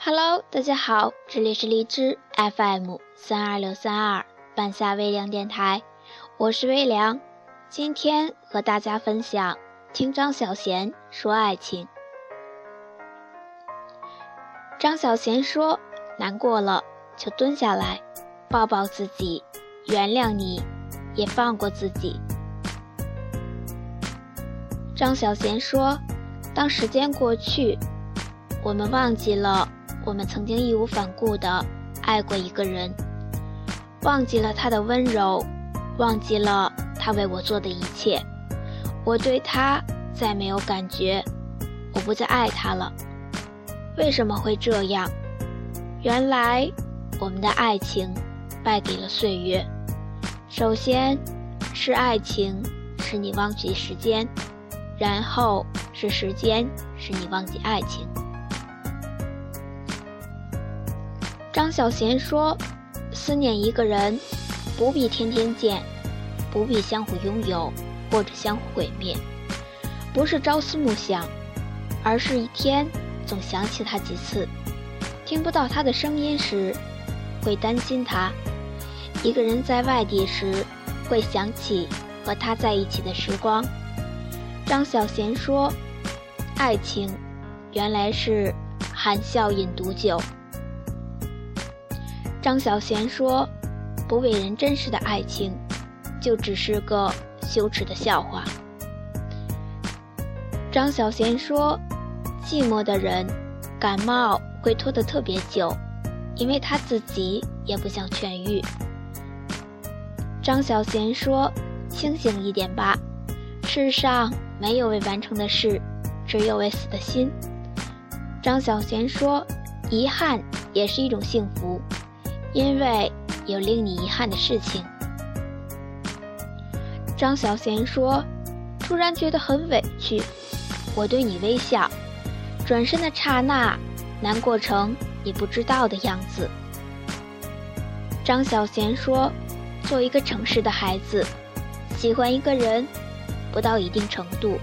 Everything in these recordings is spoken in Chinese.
Hello，大家好，这里是荔枝 FM 三二六三二半夏微凉电台，我是微凉，今天和大家分享听张小娴说爱情。张小娴说：“难过了就蹲下来，抱抱自己，原谅你，也放过自己。”张小娴说：“当时间过去，我们忘记了。”我们曾经义无反顾地爱过一个人，忘记了他的温柔，忘记了他为我做的一切。我对他再没有感觉，我不再爱他了。为什么会这样？原来我们的爱情败给了岁月。首先是爱情使你忘记时间，然后是时间使你忘记爱情。张小娴说：“思念一个人，不必天天见，不必相互拥有或者相互毁灭，不是朝思暮想，而是一天总想起他几次。听不到他的声音时，会担心他；一个人在外地时，会想起和他在一起的时光。”张小娴说：“爱情，原来是含笑饮毒酒。”张小娴说：“不为人真实的爱情，就只是个羞耻的笑话。”张小娴说：“寂寞的人，感冒会拖得特别久，因为他自己也不想痊愈。”张小娴说：“清醒一点吧，世上没有未完成的事，只有未死的心。”张小娴说：“遗憾也是一种幸福。”因为有令你遗憾的事情，张小娴说：“突然觉得很委屈。”我对你微笑，转身的刹那，难过成你不知道的样子。张小娴说：“做一个诚实的孩子，喜欢一个人，不到一定程度，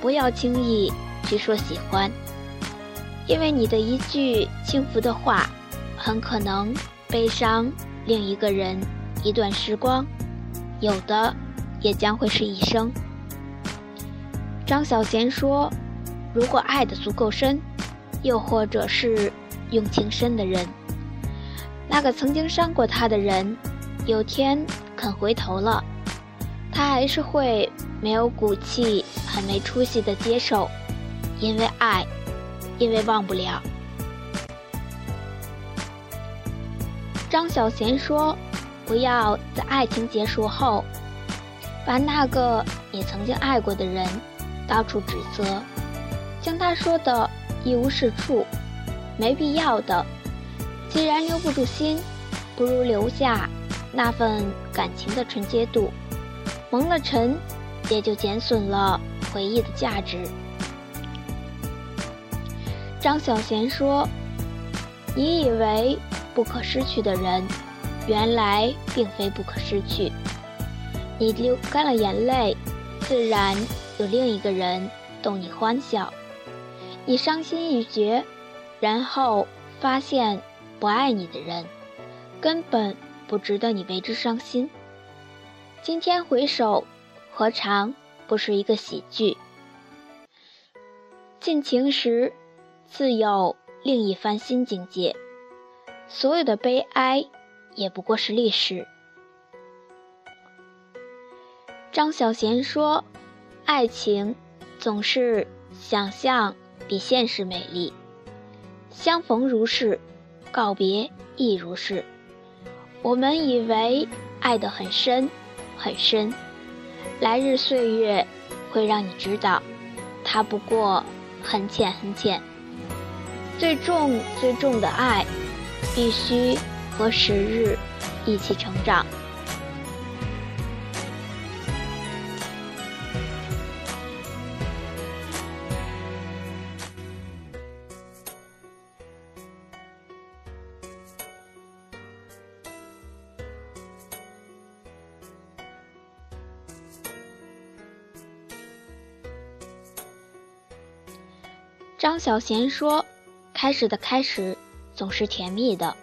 不要轻易去说喜欢，因为你的一句轻浮的话。”很可能悲伤另一个人一段时光，有的也将会是一生。张小娴说：“如果爱的足够深，又或者是用情深的人，那个曾经伤过他的人，有天肯回头了，他还是会没有骨气、很没出息的接受，因为爱，因为忘不了。”张小娴说：“不要在爱情结束后，把那个你曾经爱过的人到处指责，将他说的一无是处，没必要的。既然留不住心，不如留下那份感情的纯洁度。蒙了尘，也就减损了回忆的价值。”张小娴说：“你以为？”不可失去的人，原来并非不可失去。你流干了眼泪，自然有另一个人逗你欢笑。你伤心欲绝，然后发现不爱你的人，根本不值得你为之伤心。今天回首，何尝不是一个喜剧？尽情时，自有另一番新境界。所有的悲哀，也不过是历史。张小娴说：“爱情总是想象比现实美丽，相逢如是，告别亦如是。我们以为爱得很深很深，来日岁月会让你知道，它不过很浅很浅。最重最重的爱。”必须和时日一起成长。张小娴说：“开始的开始总是甜蜜的，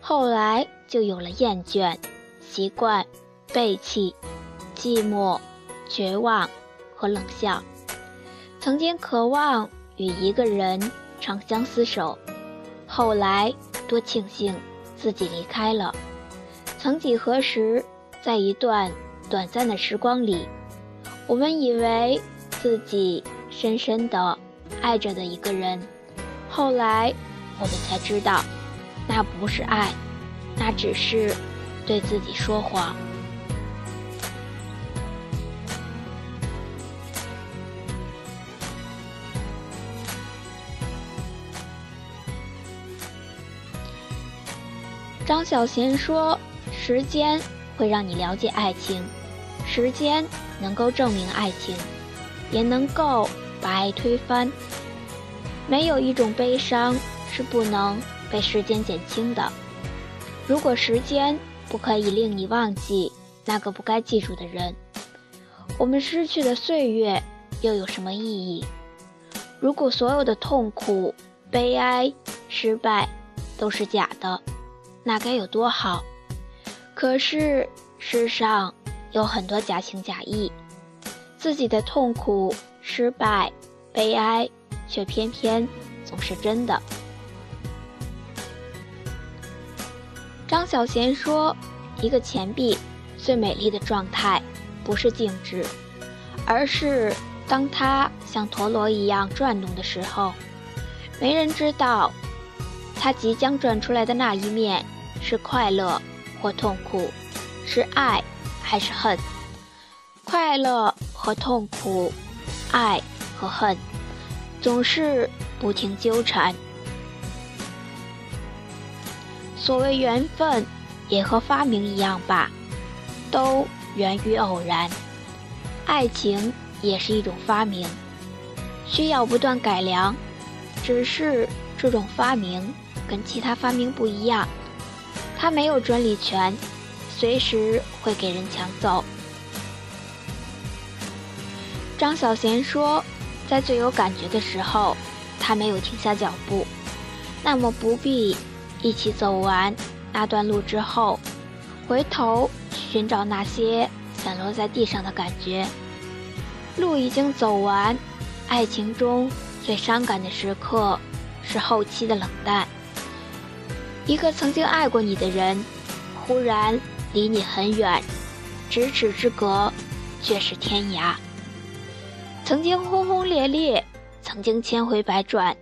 后来就有了厌倦、习惯、背弃、寂寞、绝望和冷笑。曾经渴望与一个人长相厮守，后来多庆幸自己离开了。曾几何时，在一段短暂的时光里，我们以为自己深深的爱着的一个人。后来，我们才知道，那不是爱，那只是对自己说谎。张小娴说：“时间会让你了解爱情，时间能够证明爱情，也能够把爱推翻。”没有一种悲伤是不能被时间减轻的。如果时间不可以令你忘记那个不该记住的人，我们失去的岁月又有什么意义？如果所有的痛苦、悲哀、失败都是假的，那该有多好？可是世上有很多假情假意，自己的痛苦、失败、悲哀。却偏偏总是真的。张小娴说：“一个钱币最美丽的状态，不是静止，而是当它像陀螺一样转动的时候。没人知道，它即将转出来的那一面是快乐或痛苦，是爱还是恨？快乐和痛苦，爱和恨。”总是不停纠缠。所谓缘分，也和发明一样吧，都源于偶然。爱情也是一种发明，需要不断改良。只是这种发明跟其他发明不一样，它没有专利权，随时会给人抢走。张小娴说。在最有感觉的时候，他没有停下脚步。那么不必一起走完那段路之后，回头寻找那些散落在地上的感觉。路已经走完，爱情中最伤感的时刻是后期的冷淡。一个曾经爱过你的人，忽然离你很远，咫尺之隔，却是天涯。曾经轰轰烈烈，曾经千回百转，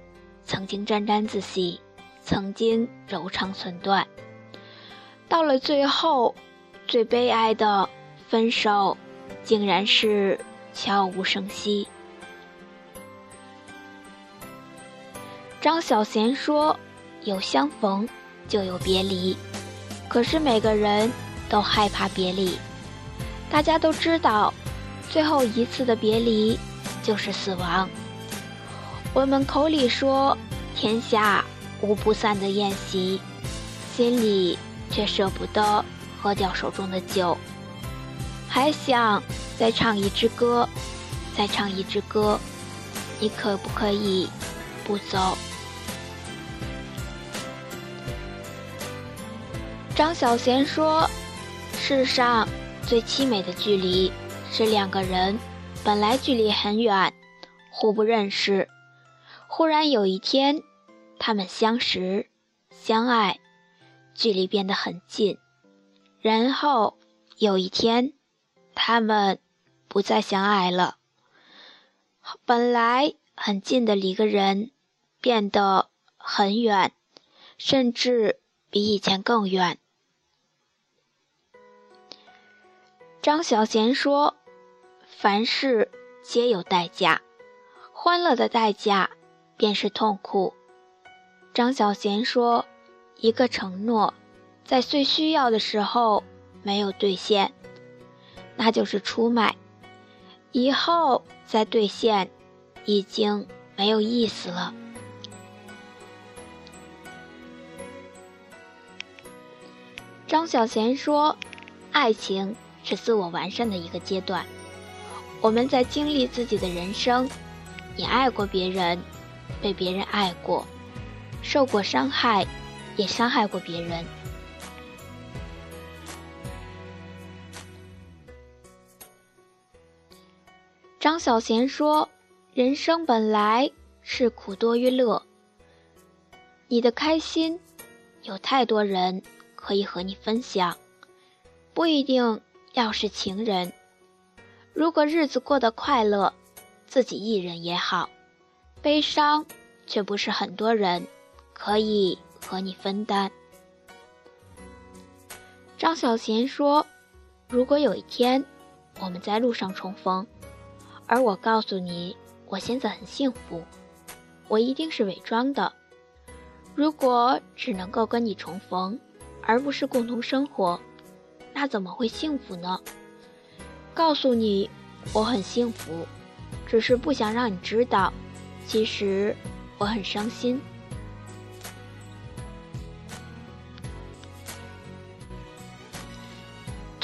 曾经沾沾自喜，曾经柔肠寸断。到了最后，最悲哀的分手，竟然是悄无声息。张小娴说：“有相逢，就有别离。可是每个人都害怕别离。大家都知道，最后一次的别离。”就是死亡。我们口里说天下无不散的宴席，心里却舍不得喝掉手中的酒，还想再唱一支歌，再唱一支歌。你可不可以不走？张小娴说：“世上最凄美的距离是两个人。”本来距离很远，互不认识，忽然有一天，他们相识、相爱，距离变得很近。然后有一天，他们不再相爱了。本来很近的离个人，变得很远，甚至比以前更远。张小娴说。凡事皆有代价，欢乐的代价便是痛苦。张小娴说：“一个承诺，在最需要的时候没有兑现，那就是出卖；以后再兑现，已经没有意思了。”张小娴说：“爱情是自我完善的一个阶段。”我们在经历自己的人生，你爱过别人，被别人爱过，受过伤害，也伤害过别人。张小娴说：“人生本来是苦多于乐。你的开心，有太多人可以和你分享，不一定要是情人。如果日子过得快乐，自己一人也好；悲伤，却不是很多人可以和你分担。”张小娴说：“如果有一天，我们在路上重逢。”而我告诉你，我现在很幸福，我一定是伪装的。如果只能够跟你重逢，而不是共同生活，那怎么会幸福呢？告诉你，我很幸福，只是不想让你知道，其实我很伤心。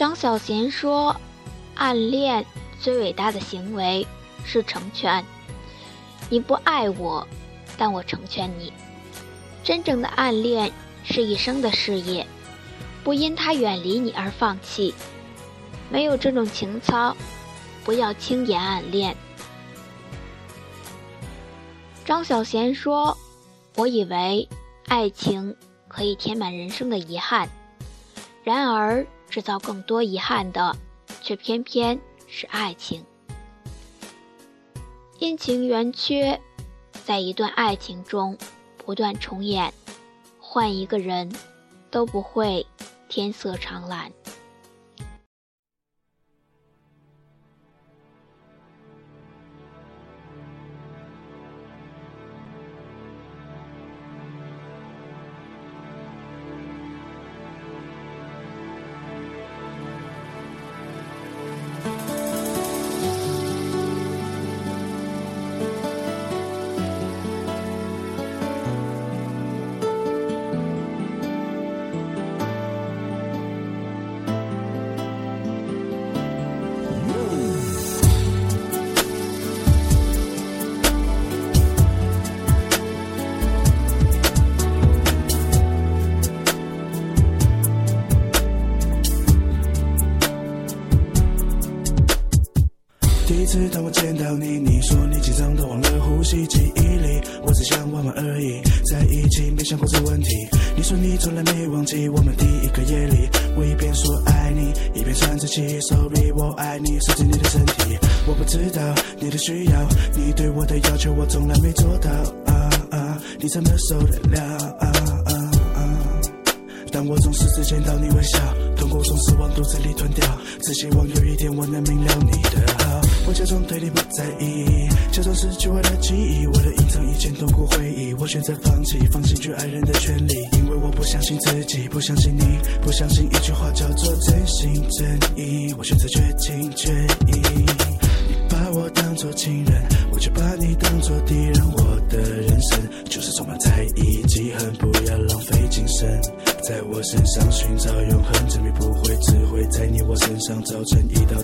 张小娴说：“暗恋。”最伟大的行为是成全。你不爱我，但我成全你。真正的暗恋是一生的事业，不因他远离你而放弃。没有这种情操，不要轻言暗恋。张小娴说：“我以为爱情可以填满人生的遗憾，然而制造更多遗憾的，却偏偏……”是爱情，阴晴圆缺，在一段爱情中不断重演，换一个人，都不会天色常蓝。我的要求我从来没做到。啊啊，你怎么受得了？啊啊啊！但我总是只见到你微笑，痛苦总是往肚子里吞掉，只希望有一天我能明了你的好。我假装对你不在意，假装失去我的记忆，为了隐藏以前痛苦回忆，我选择放弃，放弃去爱人的权利，因为我不相信自己，不相信你，不相信一句话叫做真心真意，我选择绝情绝义。做情人，我却把你当做敌人，我的人生就是充满猜疑、记恨，不要浪费精神，在我身上寻找永恒，证明不会，只会在你我身上造成一道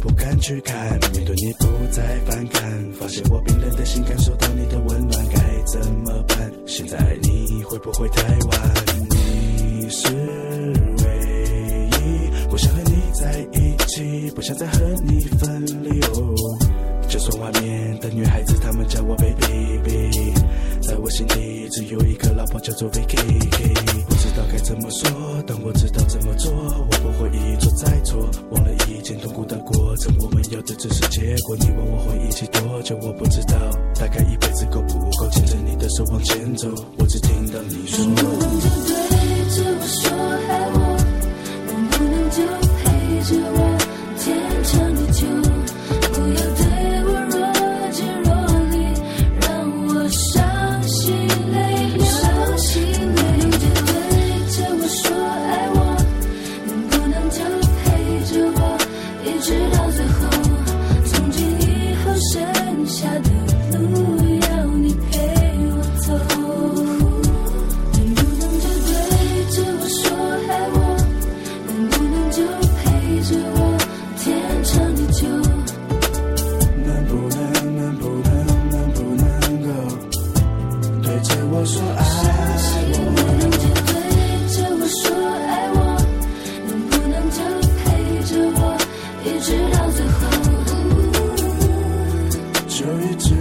不敢去看。面对你不再反感，发现我冰冷的心感受到你的温暖，该怎么办？现在爱你会不会太晚？你是唯一，我想和你在一起，不想再和你分离。哦，就算外面的女孩子她们叫我 baby，在我心底只有一个老婆叫做 Vicky。不知道该怎么说，但我知道怎么做，我不会一错再错，忘了以前痛苦的过程，我们要的只是结果。你问我会一起多久，我不知道，大概一辈子够不够？牵着你的手往前走，我只听到你说。能不能就对着我说爱我？能不能就陪着我 yaşadım.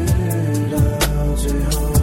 直到最后。